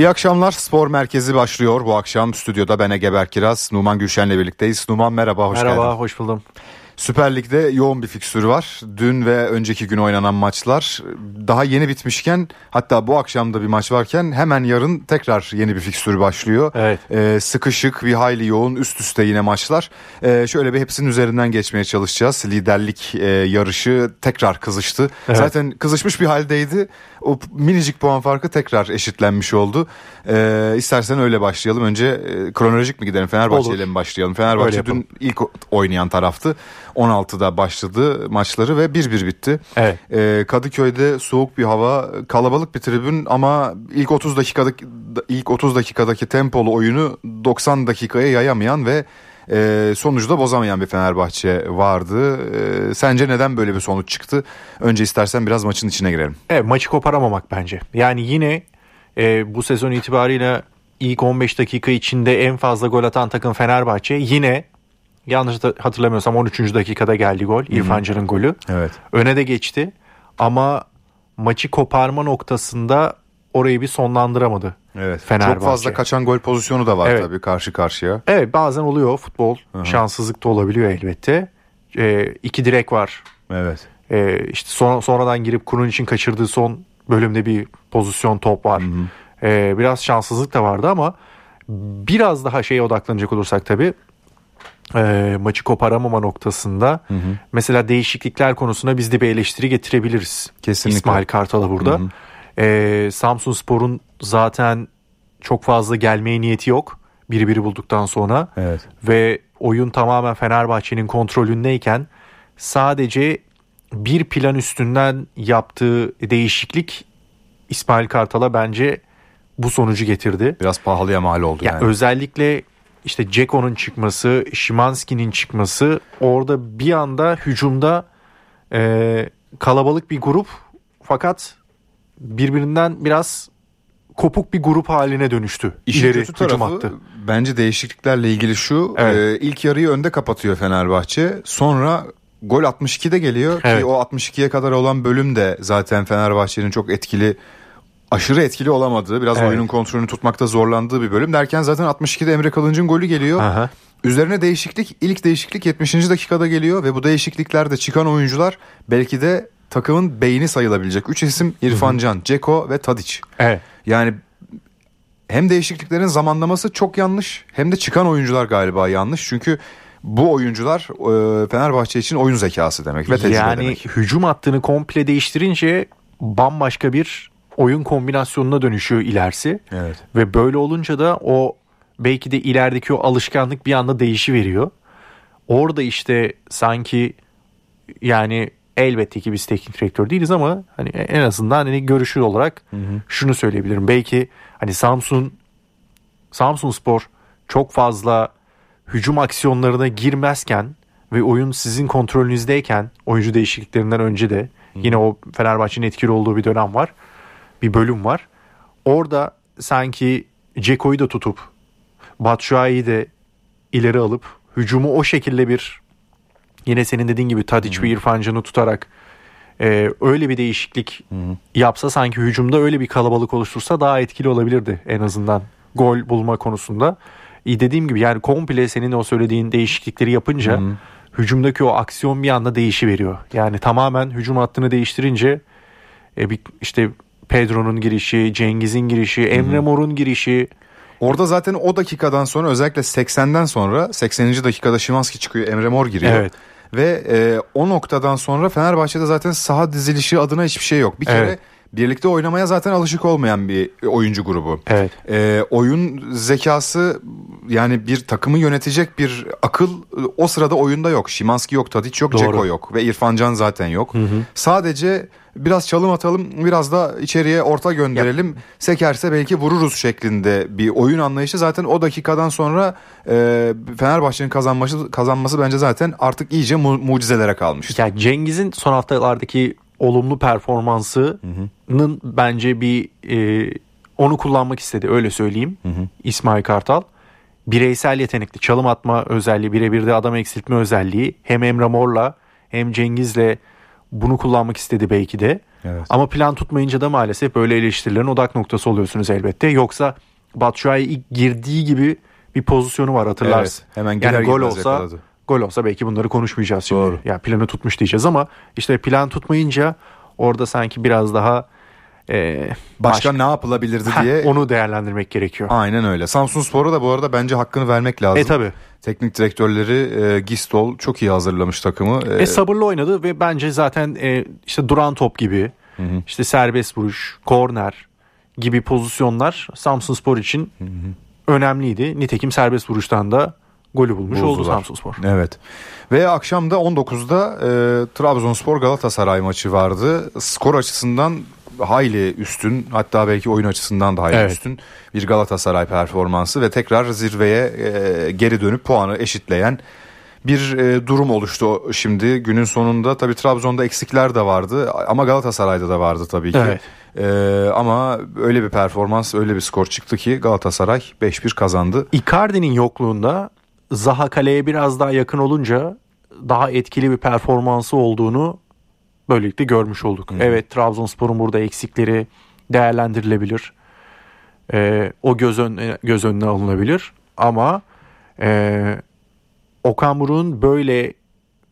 İyi akşamlar. Spor Merkezi başlıyor. Bu akşam stüdyoda ben Ege Berkiraz, Numan Gülşen'le birlikteyiz. Numan merhaba, hoş merhaba, geldin. Merhaba, hoş buldum. Süper Lig'de yoğun bir fikstürü var. Dün ve önceki gün oynanan maçlar daha yeni bitmişken hatta bu akşamda bir maç varken hemen yarın tekrar yeni bir fikstür başlıyor. Evet. Ee, sıkışık bir hayli yoğun üst üste yine maçlar. Ee, şöyle bir hepsinin üzerinden geçmeye çalışacağız. Liderlik e, yarışı tekrar kızıştı. Evet. Zaten kızışmış bir haldeydi. O minicik puan farkı tekrar eşitlenmiş oldu. Ee, istersen öyle başlayalım. Önce e, kronolojik mi gidelim? Fenerbahçe ile mi başlayalım? Fenerbahçe dün ilk oynayan taraftı. 16'da başladı maçları ve 1-1 bitti. Evet. Ee, Kadıköy'de soğuk bir hava, kalabalık bir tribün ama ilk 30 dakikadaki ilk 30 dakikadaki tempolu oyunu 90 dakikaya yayamayan ve e, sonucu da bozamayan bir Fenerbahçe vardı. E, sence neden böyle bir sonuç çıktı? Önce istersen biraz maçın içine girelim. Evet maçı koparamamak bence. Yani yine e, bu sezon itibariyle ilk 15 dakika içinde en fazla gol atan takım Fenerbahçe. Yine yanlış hatırlamıyorsam 13. dakikada geldi gol. İrfan Can'ın golü. Evet. Öne de geçti ama maçı koparma noktasında orayı bir sonlandıramadı. Evet. Fenerbahçe. Çok fazla kaçan gol pozisyonu da var evet. tabii karşı karşıya. Evet bazen oluyor futbol. Hı-hı. Şanssızlık da olabiliyor elbette. Ee, iki direk var. Evet. Ee, işte son, sonradan girip kurun için kaçırdığı son bölümde bir pozisyon top var. Ee, biraz şanssızlık da vardı ama biraz daha şeye odaklanacak olursak tabii e, maçı koparamama noktasında hı hı. mesela değişiklikler konusunda biz de bir eleştiri getirebiliriz. Kesinlikle. İsmail Kartal'a burada. Hı hı. E, Samsun Spor'un zaten çok fazla gelmeye niyeti yok. Biri biri bulduktan sonra. Evet. Ve oyun tamamen Fenerbahçe'nin kontrolündeyken sadece bir plan üstünden yaptığı değişiklik İsmail Kartal'a bence bu sonucu getirdi. Biraz pahalıya mal oldu ya yani. Özellikle işte Ceko'nun çıkması, Şimanski'nin çıkması orada bir anda hücumda e, kalabalık bir grup fakat birbirinden biraz kopuk bir grup haline dönüştü. İşin İleri kötü tarafı attı. bence değişikliklerle ilgili şu evet. e, ilk yarıyı önde kapatıyor Fenerbahçe sonra gol 62'de geliyor evet. ki o 62'ye kadar olan bölüm de zaten Fenerbahçe'nin çok etkili aşırı etkili olamadığı, biraz evet. oyunun kontrolünü tutmakta zorlandığı bir bölüm derken zaten 62'de Emre Kalınç'ın golü geliyor. Aha. Üzerine değişiklik, ilk değişiklik 70. dakikada geliyor ve bu değişikliklerde çıkan oyuncular belki de takımın beyni sayılabilecek. Üç isim İrfan Can, Ceko ve Tadic. Evet. Yani hem değişikliklerin zamanlaması çok yanlış hem de çıkan oyuncular galiba yanlış. Çünkü bu oyuncular e, Fenerbahçe için oyun zekası demek ve tecrübe yani, demek. Yani hücum hattını komple değiştirince bambaşka bir oyun kombinasyonuna dönüşüyor ilerisi. Evet. Ve böyle olunca da o belki de ilerideki o alışkanlık bir anda değişi veriyor. Orada işte sanki yani elbette ki biz teknik direktör değiliz ama hani en azından hani görüşü olarak hı hı. şunu söyleyebilirim. Belki hani Samsun Samsun Spor çok fazla hücum aksiyonlarına girmezken ve oyun sizin kontrolünüzdeyken oyuncu değişikliklerinden önce de hı. yine o Fenerbahçe'nin etkili olduğu bir dönem var bir bölüm var. Orada sanki Ceko'yu da tutup Batshuayi'yi de ileri alıp hücumu o şekilde bir yine senin dediğin gibi Tadic ve İrfan Can'ı tutarak e, öyle bir değişiklik hmm. yapsa sanki hücumda öyle bir kalabalık oluştursa daha etkili olabilirdi en azından gol bulma konusunda. İyi dediğim gibi yani komple senin o söylediğin değişiklikleri yapınca hmm. hücumdaki o aksiyon bir anda değişi veriyor. Yani tamamen hücum hattını değiştirince e, bir, işte Pedro'nun girişi, Cengiz'in girişi, Emre Mor'un girişi. Orada zaten o dakikadan sonra özellikle 80'den sonra 80. dakikada Şimanski çıkıyor, Emre Mor giriyor. Evet. Ve e, o noktadan sonra Fenerbahçe'de zaten saha dizilişi adına hiçbir şey yok. Bir kere birlikte oynamaya zaten alışık olmayan bir oyuncu grubu. Evet. Ee, oyun zekası yani bir takımı yönetecek bir akıl o sırada oyunda yok. Şimanski yok, Tadic yok, Ceko yok ve İrfan Can zaten yok. Hı hı. Sadece biraz çalım atalım, biraz da içeriye orta gönderelim. Yap. Sekerse belki vururuz şeklinde bir oyun anlayışı zaten o dakikadan sonra e, Fenerbahçe'nin kazanması kazanması bence zaten artık iyice mu- mucizelere kalmış. Yani Cengiz'in son haftalardaki olumlu performansının bence bir e, onu kullanmak istedi öyle söyleyeyim hı hı. İsmail Kartal. Bireysel yetenekli çalım atma özelliği birebir de adam eksiltme özelliği hem Emre Mor'la hem Cengiz'le bunu kullanmak istedi belki de. Evet. Ama plan tutmayınca da maalesef böyle eleştirilerin odak noktası oluyorsunuz elbette. Yoksa Batshuayi ilk girdiği gibi bir pozisyonu var hatırlarsın. Evet, hemen yani gol olsa yakaladı. Gol olsa belki bunları konuşmayacağız şimdi. Doğru. Yani planı tutmuş diyeceğiz ama işte plan tutmayınca orada sanki biraz daha e, başka, başka ne yapılabilirdi diye onu değerlendirmek gerekiyor. Aynen öyle. Samsun Spor'a da bu arada bence hakkını vermek lazım. E tabi. Teknik direktörleri e, Gistol çok iyi hazırlamış takımı. E, e sabırlı oynadı ve bence zaten e, işte duran top gibi, hı hı. işte serbest vuruş, korner gibi pozisyonlar Samsun Spor için hı hı. önemliydi. Nitekim serbest vuruştan da golü bulmuş Buldular. oldu Samsunspor. Evet. Ve akşamda 19'da e, Trabzonspor Galatasaray maçı vardı. Skor açısından hayli üstün hatta belki oyun açısından da hayli evet. üstün bir Galatasaray performansı ve tekrar zirveye e, geri dönüp puanı eşitleyen bir e, durum oluştu şimdi günün sonunda. Tabii Trabzon'da eksikler de vardı ama Galatasaray'da da vardı tabii ki. Evet. E, ama öyle bir performans öyle bir skor çıktı ki Galatasaray 5-1 kazandı. Icardi'nin yokluğunda Zaha kaleye biraz daha yakın olunca daha etkili bir performansı olduğunu böylelikle görmüş olduk. Hı. Evet Trabzonspor'un burada eksikleri değerlendirilebilir. Ee, o göz, önüne, göz önüne alınabilir. Ama e, Okan Buruk'un böyle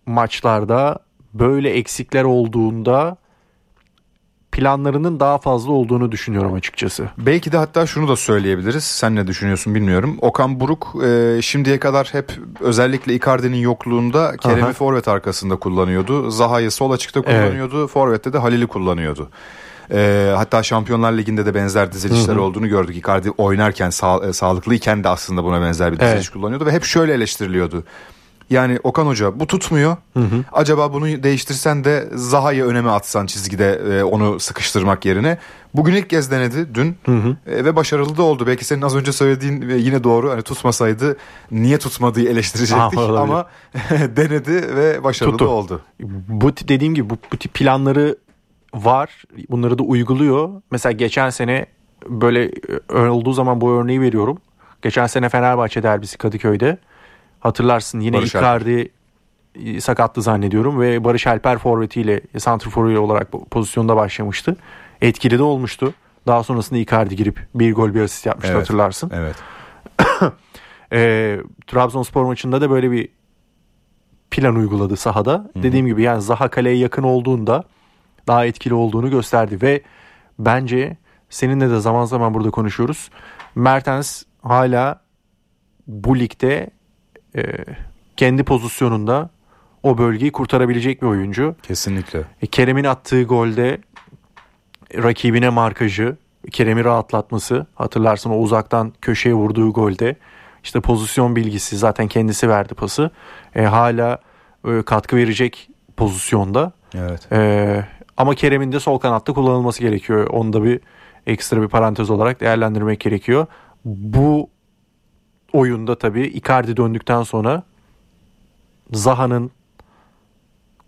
maçlarda böyle eksikler olduğunda planlarının daha fazla olduğunu düşünüyorum açıkçası. Belki de hatta şunu da söyleyebiliriz. Sen ne düşünüyorsun bilmiyorum. Okan Buruk e, şimdiye kadar hep özellikle Icardi'nin yokluğunda Kerem'i forvet arkasında kullanıyordu. Zaha'yı sol açıkta kullanıyordu. Evet. Forvet'te de Halil'i kullanıyordu. E, hatta Şampiyonlar Ligi'nde de benzer dizilişler Hı-hı. olduğunu gördük. Icardi oynarken sağ, e, sağlıklıyken de aslında buna benzer bir diziliş evet. kullanıyordu ve hep şöyle eleştiriliyordu. Yani Okan Hoca bu tutmuyor. Hı hı. Acaba bunu değiştirsen de Zaha'yı öneme atsan çizgide e, onu sıkıştırmak yerine. Bugün ilk kez denedi dün hı hı. E, ve başarılı da oldu. Belki senin az önce söylediğin e, yine doğru. Hani tutmasaydı niye tutmadığı eleştirecektik Aa, ama denedi ve başarılı Tuttu. oldu. Bu dediğim gibi bu, bu tip planları var. Bunları da uyguluyor. Mesela geçen sene böyle olduğu zaman bu örneği veriyorum. Geçen sene Fenerbahçe derbisi Kadıköy'de. Hatırlarsın yine Barış Icardi Alper. Sakattı zannediyorum ve Barış Alper forvetiyle santrforu olarak pozisyonda başlamıştı. Etkili de olmuştu. Daha sonrasında Icardi girip bir gol bir asist yapmıştı evet, hatırlarsın. Evet. e, Trabzonspor maçında da böyle bir plan uyguladı sahada. Hı-hı. Dediğim gibi yani Zaha kaleye yakın olduğunda daha etkili olduğunu gösterdi ve bence seninle de zaman zaman burada konuşuyoruz. Mertens hala bu ligde e, kendi pozisyonunda o bölgeyi kurtarabilecek bir oyuncu. Kesinlikle. E, Kerem'in attığı golde rakibine markajı, Kerem'i rahatlatması hatırlarsın o uzaktan köşeye vurduğu golde işte pozisyon bilgisi zaten kendisi verdi pası. E, hala e, katkı verecek pozisyonda. Evet. E, ama Kerem'in de sol kanatta kullanılması gerekiyor. Onu da bir ekstra bir parantez olarak değerlendirmek gerekiyor. Bu oyunda tabii Icardi döndükten sonra Zaha'nın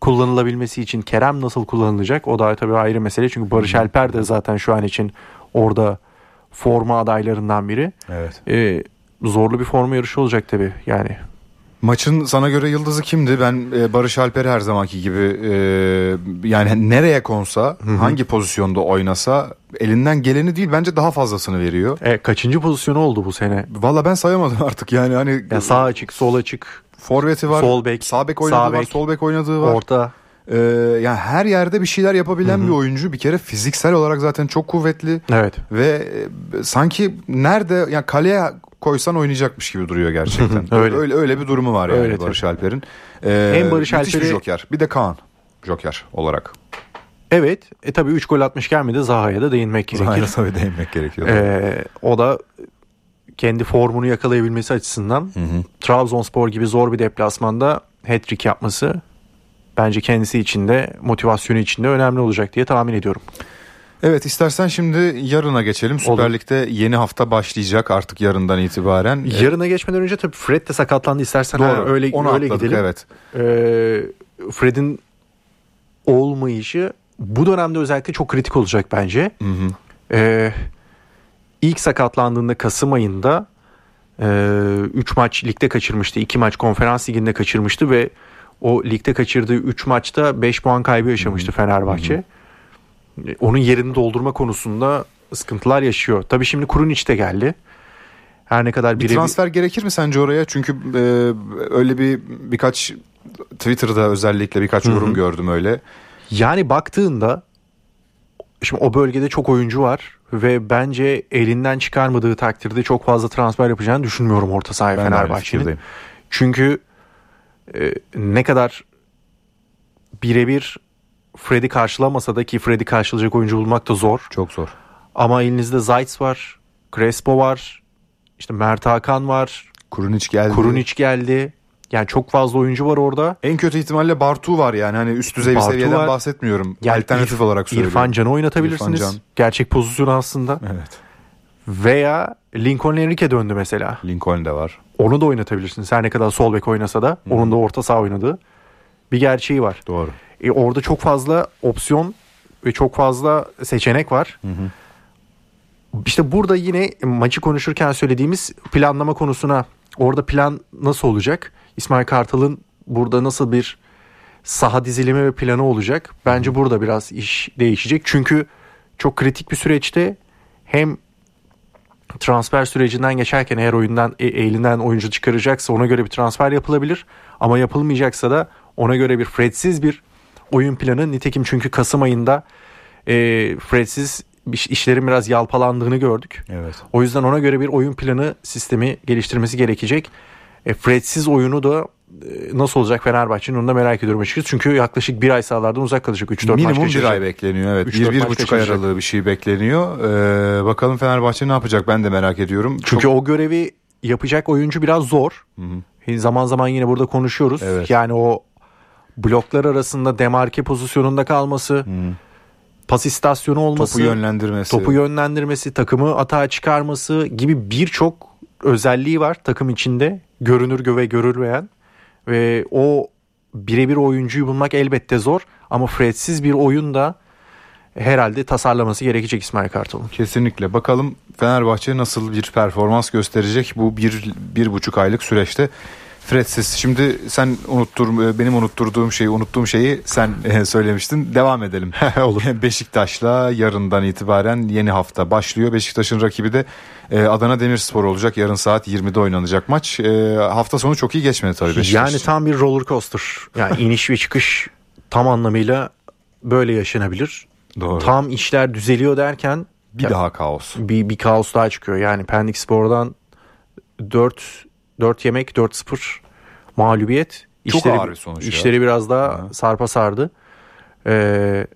kullanılabilmesi için Kerem nasıl kullanılacak o da tabii ayrı mesele. Çünkü Barış Alper de zaten şu an için orada forma adaylarından biri. Evet. Ee, zorlu bir forma yarışı olacak tabii yani. Maçın sana göre yıldızı kimdi? Ben e, Barış Alper her zamanki gibi e, yani nereye konsa, Hı-hı. hangi pozisyonda oynasa elinden geleni değil bence daha fazlasını veriyor. E, kaçıncı pozisyonu oldu bu sene? Valla ben sayamadım artık yani hani ya sağ açık, sol açık. Forveti var. Sol bek. Sağ bek oynadığı sağ bek, var, sol bek oynadığı var. Orta. Ee, yani her yerde bir şeyler yapabilen Hı-hı. bir oyuncu. Bir kere fiziksel olarak zaten çok kuvvetli. Evet. Ve e, sanki nerede yani kaleye koysan oynayacakmış gibi duruyor gerçekten. öyle. öyle öyle bir durumu var yani öyle, Barış Alper'in. Ee, Hem Barış Alper'i bir Joker. Bir de Kaan Joker olarak. Evet. E tabii 3 gol atmışken mi de Zaha'ya da değinmek gerekiyor. Zaha'ya tabii değinmek gerekiyor. Ee, o da kendi formunu yakalayabilmesi açısından hı hı. Trabzonspor gibi zor bir deplasmanda hat-trick yapması bence kendisi için de motivasyonu için de önemli olacak diye tahmin ediyorum. Evet istersen şimdi yarına geçelim. Süper Olur. Lig'de yeni hafta başlayacak artık yarından itibaren. Yarına geçmeden önce tabii Fred de sakatlandı istersen Doğru, öyle onu öyle atladık, gidelim. Evet. Ee, Fred'in olmayışı bu dönemde özellikle çok kritik olacak bence. Hı hı. Ee, ilk sakatlandığında Kasım ayında 3 e, maç ligde kaçırmıştı. 2 maç konferans liginde kaçırmıştı ve o ligde kaçırdığı 3 maçta 5 puan kaybı yaşamıştı Fenerbahçe. Onun yerini doldurma konusunda sıkıntılar yaşıyor. Tabii şimdi Kurunic de geldi. Her ne kadar bir transfer gerekir mi sence oraya? Çünkü e, öyle bir birkaç Twitter'da özellikle birkaç Hı-hı. yorum gördüm öyle. Yani baktığında şimdi o bölgede çok oyuncu var ve bence elinden çıkarmadığı takdirde çok fazla transfer yapacağını düşünmüyorum orta sahaya Fenerbahçe'nin. Çünkü e, ne kadar birebir Freddy karşılamasa da ki Freddy karşılayacak oyuncu bulmak da zor. Çok zor. Ama elinizde Zayt var, Crespo var, işte Mert Hakan var. Kurunic geldi. Kurunic geldi. Yani çok fazla oyuncu var orada. En kötü ihtimalle Bartu var yani hani üst düzey Bartu bir seviyeden var. bahsetmiyorum. Yani Alternatif İrf, olarak söylüyorum. İrfan Can'ı oynatabilirsiniz. İrfan Can. Gerçek pozisyon aslında. Evet. Veya Lincoln Enrique döndü mesela. Lincoln de var. Onu da oynatabilirsiniz. Her ne kadar sol bek oynasa da hmm. onun da orta saha oynadığı bir gerçeği var. Doğru. E, orada çok fazla opsiyon ve çok fazla seçenek var. Hı hı. İşte burada yine maçı konuşurken söylediğimiz planlama konusuna orada plan nasıl olacak? İsmail Kartal'ın burada nasıl bir saha dizilimi ve planı olacak? Bence burada biraz iş değişecek. Çünkü çok kritik bir süreçte hem transfer sürecinden geçerken eğer oyundan e, elinden oyuncu çıkaracaksa ona göre bir transfer yapılabilir. Ama yapılmayacaksa da ona göre bir Fred'siz bir oyun planı. Nitekim çünkü Kasım ayında e, Fred'siz işlerin biraz yalpalandığını gördük. Evet. O yüzden ona göre bir oyun planı sistemi geliştirmesi gerekecek. E, Fred'siz oyunu da e, nasıl olacak Fenerbahçe'nin onu da merak ediyorum açıkçası. Çünkü yaklaşık bir ay sahalardan uzak kalacak. 3-4 Minimum maç bir ay bekleniyor. Evet. 1-1,5 ay aralığı bir şey bekleniyor. Ee, bakalım Fenerbahçe ne yapacak ben de merak ediyorum. Çünkü Çok... o görevi yapacak oyuncu biraz zor. Hı-hı. Zaman zaman yine burada konuşuyoruz. Evet. Yani o bloklar arasında demarke pozisyonunda kalması, Hı-hı. pas istasyonu olması, topu yönlendirmesi, topu yönlendirmesi, takımı atağa çıkarması gibi birçok özelliği var takım içinde. Görünür ve görülmeyen ve o birebir oyuncuyu bulmak elbette zor ama Fred'siz bir oyun da herhalde tasarlaması gerekecek İsmail Kartal'ın. Kesinlikle. Bakalım Fenerbahçe nasıl bir performans gösterecek bu bir, bir buçuk aylık süreçte. Fredsiz. Şimdi sen unuttur benim unutturduğum şeyi unuttuğum şeyi sen e, söylemiştin. Devam edelim. Olur. Beşiktaş'la yarından itibaren yeni hafta başlıyor. Beşiktaş'ın rakibi de e, Adana Demirspor olacak. Yarın saat 20'de oynanacak maç. E, hafta sonu çok iyi geçmedi tabii Beşiktaş. Yani tam bir roller coaster. Yani iniş ve çıkış tam anlamıyla böyle yaşanabilir. Doğru. Tam işler düzeliyor derken bir ya, daha kaos. Bir, bir kaos daha çıkıyor. Yani Pendik Spor'dan 4 4 yemek 4-0 mağlubiyet. Çok işleri, ağır bir sonuç İşleri ya. biraz daha Hı. sarpa sardı. Ee,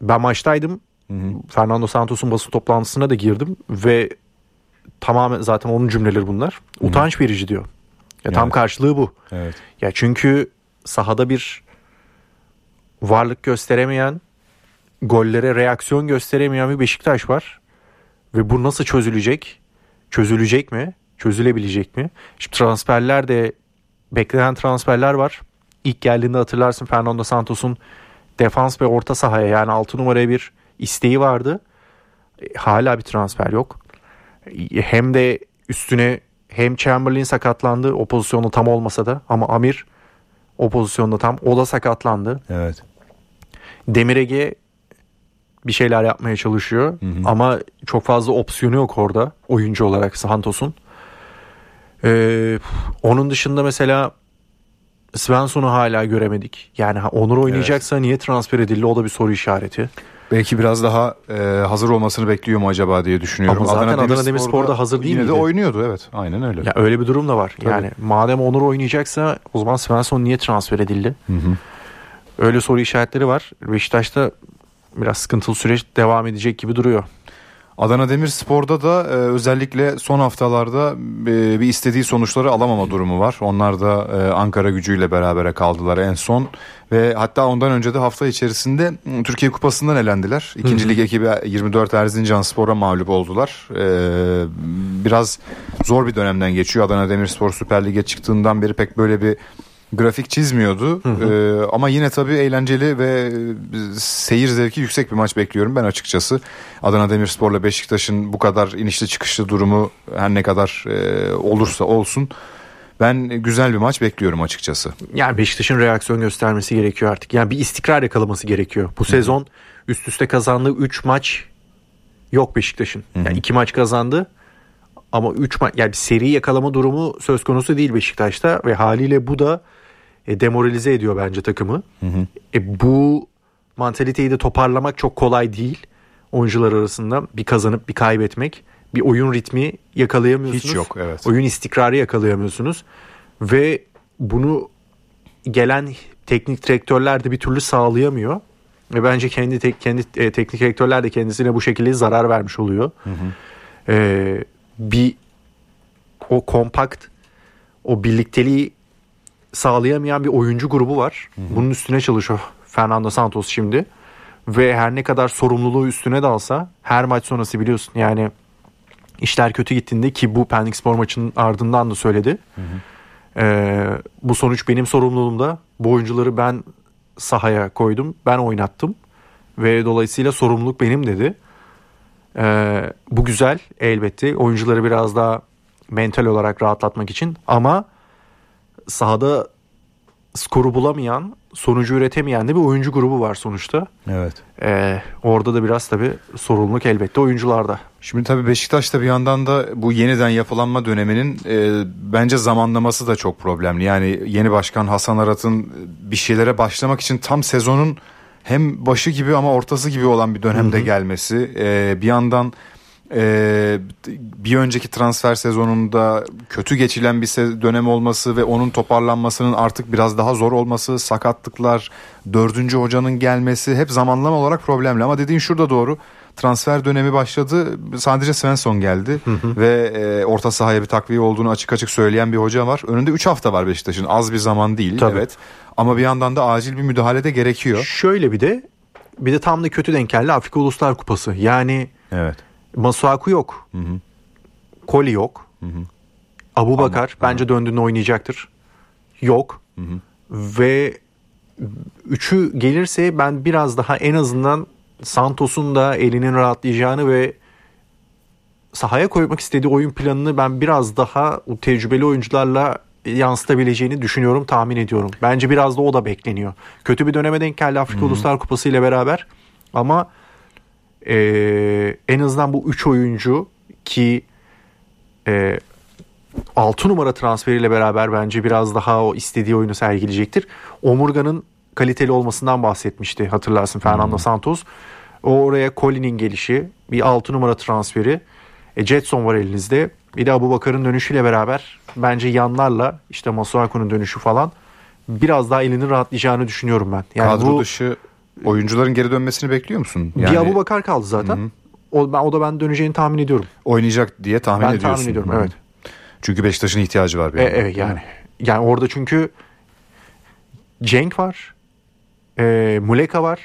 ben maçtaydım. Hı hı. Fernando Santos'un basın toplantısına da girdim ve tamamen zaten onun cümleleri bunlar. Hı. Utanç verici diyor. Ya evet. tam karşılığı bu. Evet. Ya çünkü sahada bir varlık gösteremeyen, gollere reaksiyon gösteremeyen bir Beşiktaş var. Ve bu nasıl çözülecek? Çözülecek mi? Çözülebilecek mi? Şimdi transferler de beklenen transferler var. İlk geldiğinde hatırlarsın Fernando Santos'un defans ve orta sahaya yani 6 numaraya bir isteği vardı. E, hala bir transfer yok. E, hem de üstüne hem Chamberlain sakatlandı o pozisyonu tam olmasa da ama Amir o pozisyonda tam o da sakatlandı. Evet. Demirege bir şeyler yapmaya çalışıyor hı hı. ama çok fazla opsiyonu yok orada oyuncu olarak Santos'un. Ee, onun dışında mesela Svensson'u hala göremedik. Yani Onur oynayacaksa evet. niye transfer edildi o da bir soru işareti. Belki biraz daha e, hazır olmasını bekliyor mu acaba diye düşünüyorum. Ama zaten Adana, Adana Demirspor'da hazır değil yine miydi? de oynuyordu evet aynen öyle. Ya öyle bir durum da var. Tabii. Yani madem Onur oynayacaksa o zaman Svensson niye transfer edildi? Hı hı. Öyle soru işaretleri var. Beşiktaş'ta biraz sıkıntılı süreç devam edecek gibi duruyor. Adana Demirspor'da da e, özellikle son haftalarda e, bir istediği sonuçları alamama durumu var. Onlar da e, Ankara gücüyle berabere kaldılar en son ve hatta ondan önce de hafta içerisinde Türkiye Kupası'ndan elendiler. İkinci lig ekibi 24 Erzincan Spor'a mağlup oldular. E, biraz zor bir dönemden geçiyor. Adana Demirspor Süper Lig'e çıktığından beri pek böyle bir grafik çizmiyordu. Hı hı. Ee, ama yine tabii eğlenceli ve seyir zevki yüksek bir maç bekliyorum ben açıkçası. Adana Demirspor'la Beşiktaş'ın bu kadar inişli çıkışlı durumu her ne kadar e, olursa olsun Ben güzel bir maç bekliyorum açıkçası. Yani Beşiktaş'ın reaksiyon göstermesi gerekiyor artık. Yani bir istikrar yakalaması gerekiyor. Bu sezon üst üste kazandığı 3 maç yok Beşiktaş'ın. Yani 2 maç kazandı ama 3 maç yani bir seri yakalama durumu söz konusu değil Beşiktaş'ta ve haliyle bu da e, demoralize ediyor bence takımı. E, bu mantaliteyi de toparlamak çok kolay değil. Oyuncular arasında bir kazanıp bir kaybetmek. Bir oyun ritmi yakalayamıyorsunuz. Hiç yok, evet. Oyun istikrarı yakalayamıyorsunuz. Ve bunu gelen teknik direktörler de bir türlü sağlayamıyor. Ve bence kendi tek, kendi e, teknik direktörler de kendisine bu şekilde zarar vermiş oluyor. E, bir o kompakt o birlikteliği sağlayamayan bir oyuncu grubu var. Bunun üstüne çalışıyor Fernando Santos şimdi. Ve her ne kadar sorumluluğu üstüne de alsa her maç sonrası biliyorsun yani işler kötü gittiğinde ki bu Pendik Spor maçının ardından da söyledi. Ee, bu sonuç benim sorumluluğumda. Bu oyuncuları ben sahaya koydum. Ben oynattım. Ve dolayısıyla sorumluluk benim dedi. Ee, bu güzel elbette. Oyuncuları biraz daha mental olarak rahatlatmak için. Ama sahada skoru bulamayan, sonucu üretemeyen de bir oyuncu grubu var sonuçta. Evet. Ee, orada da biraz tabii sorumluluk elbette oyuncularda. Şimdi tabii Beşiktaş'ta bir yandan da bu yeniden yapılanma döneminin e, bence zamanlaması da çok problemli. Yani yeni başkan Hasan Arat'ın bir şeylere başlamak için tam sezonun hem başı gibi ama ortası gibi olan bir dönemde gelmesi. E, bir yandan e, bir önceki transfer sezonunda kötü geçilen bir dönem olması ve onun toparlanmasının artık biraz daha zor olması, sakatlıklar, dördüncü hocanın gelmesi hep zamanlama olarak problemli. Ama dediğin şurada doğru. Transfer dönemi başladı. Sadece Svensson geldi ve e, orta sahaya bir takviye olduğunu açık açık söyleyen bir hoca var. Önünde 3 hafta var Beşiktaş'ın. Az bir zaman değil. Tabii. Evet. Ama bir yandan da acil bir müdahale de gerekiyor. Şöyle bir de bir de tam da kötü denk geldi Afrika Uluslar Kupası. Yani Evet. Masuaku yok. Koli yok. Abu Bakar bence döndüğünde oynayacaktır. Yok. Ve üçü gelirse ben biraz daha en azından Santos'un da elinin rahatlayacağını ve sahaya koymak istediği oyun planını ben biraz daha tecrübeli oyuncularla yansıtabileceğini düşünüyorum, tahmin ediyorum. Bence biraz da o da bekleniyor. Kötü bir döneme denk geldi Afrika Uluslar Kupası ile beraber. Ama ee, en azından bu 3 oyuncu ki e, 6 numara transferiyle beraber bence biraz daha o istediği oyunu sergileyecektir. Omurga'nın kaliteli olmasından bahsetmişti hatırlarsın Fernando Santos. O oraya Colin'in gelişi, bir 6 numara transferi, e, Jetson var elinizde. Bir de Abu Bakar'ın dönüşüyle beraber bence yanlarla işte Masuaku'nun dönüşü falan biraz daha elinin rahatlayacağını düşünüyorum ben. Yani Kadro bu dışı oyuncuların geri dönmesini bekliyor musun? bir Abu Bakar kaldı zaten. O, ben, o da ben döneceğini tahmin ediyorum. oynayacak diye tahmin ben ediyorsun. tahmin ediyorum Hı. evet. Çünkü Beşiktaş'ın ihtiyacı var bir E, evet yani. Yani orada çünkü Cenk var. E, Muleka var.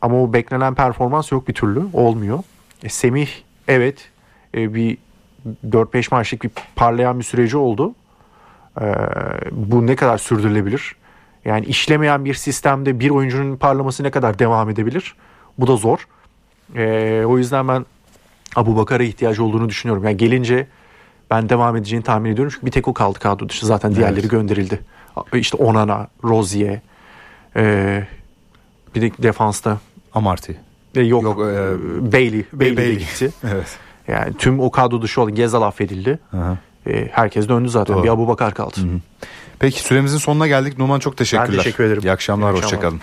Ama o beklenen performans yok bir türlü. Olmuyor. E, Semih evet e, bir 4-5 maçlık bir parlayan bir süreci oldu. E, bu ne kadar sürdürülebilir? Yani işlemeyen bir sistemde bir oyuncunun parlaması ne kadar devam edebilir? Bu da zor. E, o yüzden ben Abu Bakar'a ihtiyacı olduğunu düşünüyorum. Yani gelince ben devam edeceğini tahmin ediyorum. Çünkü bir tek o kaldı kadro dışı. Zaten diğerleri Evet. gönderildi. İşte Onana, Rozier, e, bir de defansta Amarty. e, yok, Yok, e, Bailey, Bailey, Bailey. gitti. Evet. Yani tüm o kadro dışı olan Gezal affedildi. E, herkes döndü zaten. Doğru. Bir Abu Bakar kaldı. Peki süremizin sonuna geldik. Numan çok teşekkürler. teşekkür ederim. İyi akşamlar, İyi akşamlar. hoşçakalın.